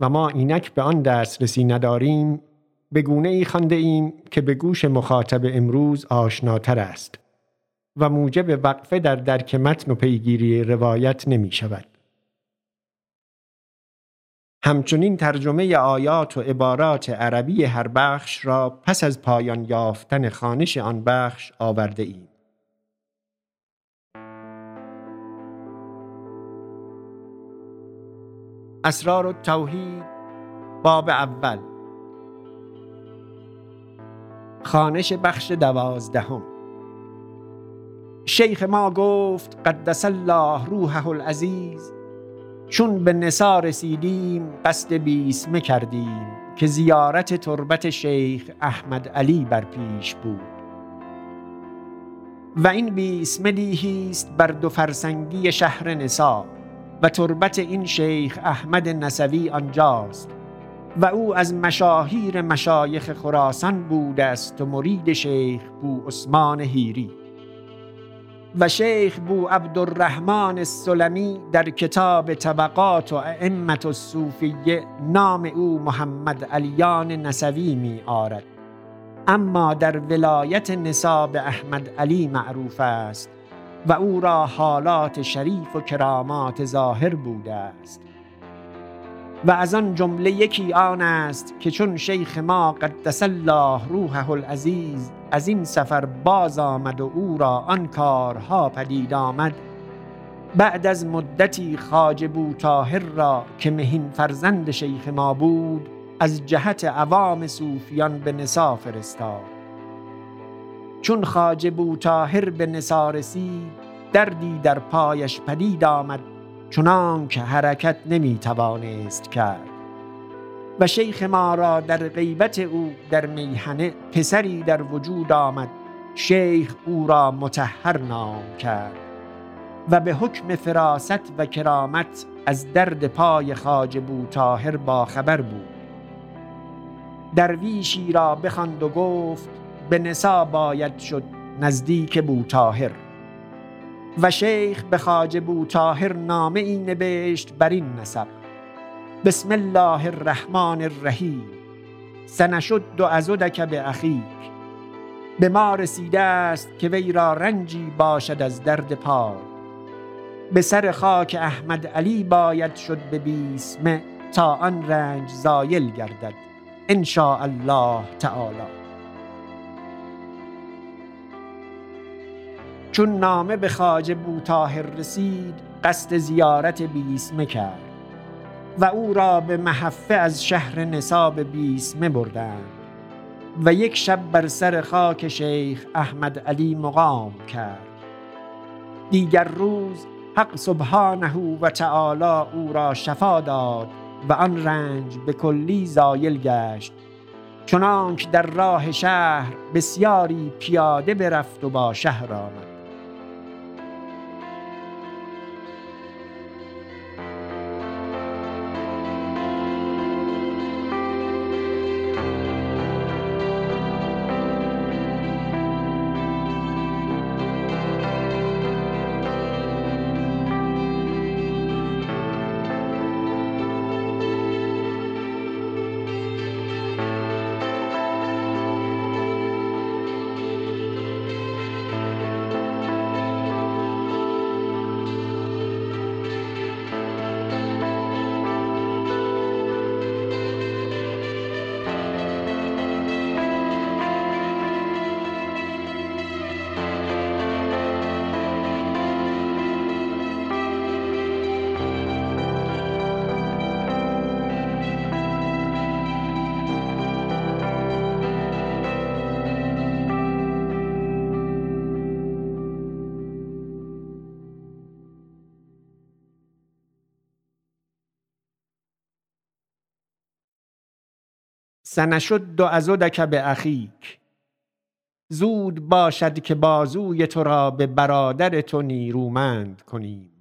و ما اینک به آن دسترسی نداریم به گونه ای خانده ایم که به گوش مخاطب امروز آشناتر است و موجب وقفه در درک متن و پیگیری روایت نمی شود. همچنین ترجمه آیات و عبارات عربی هر بخش را پس از پایان یافتن خانش آن بخش آورده ایم. اسرار التوحید باب اول. خانش بخش دوازدهم. شیخ ما گفت قدس الله روحه العزیز. چون به نسا رسیدیم قصد بیسمه کردیم که زیارت تربت شیخ احمد علی بر پیش بود. و این بیسمه دیهیست بر دو فرسنگی شهر نسا و تربت این شیخ احمد نسوی آنجاست و او از مشاهیر مشایخ خراسان بوده است و مرید شیخ بو عثمان هیری. و شیخ بو عبدالرحمن السلمی در کتاب طبقات و ائمت الصوفیه نام او محمد علیان نسوی می آرد. اما در ولایت نصاب احمد علی معروف است. و او را حالات شریف و کرامات ظاهر بوده است. و از آن جمله یکی آن است که چون شیخ ما قدس الله روحه العزیز از این سفر باز آمد و او را آن کارها پدید آمد بعد از مدتی خاج طاهر را که مهین فرزند شیخ ما بود از جهت عوام صوفیان به نسا فرستاد. چون خاج طاهر به نسا رسید دردی در پایش پدید آمد چنان که حرکت نمی توانست کرد. و شیخ ما را در غیبت او در میهنه پسری در وجود آمد شیخ او را متحر نام کرد. و به حکم فراست و کرامت از درد پای خاج طاهر با خبر بود. درویشی را بخواند و گفت به نسا باید شد نزدیک طاهر و شیخ به خاج طاهر نامه ای نوشت بر این نسب بسم الله الرحمن الرحیم. سنشد دو ازدک به اخیک. به ما رسیده است که وی را رنجی باشد از درد پای. به سر خاک احمد علی باید شد به بیسمه تا آن رنج زایل گردد. ان الله تعالی. چون نامه به خاج بوتاهر رسید قصد زیارت بیسمه کرد. و او را به محفه از شهر نصاب بیسمه بردند. و یک شب بر سر خاک شیخ احمد علی مقام کرد. دیگر روز حق سبحانه و تعالی او را شفا داد و آن رنج به کلی زایل گشت. چنانک در راه شهر بسیاری پیاده برفت و با شهر آمد. سنشد عضدک به اخیک. زود باشد که بازوی تو را به برادر تو نیرومند کنیم.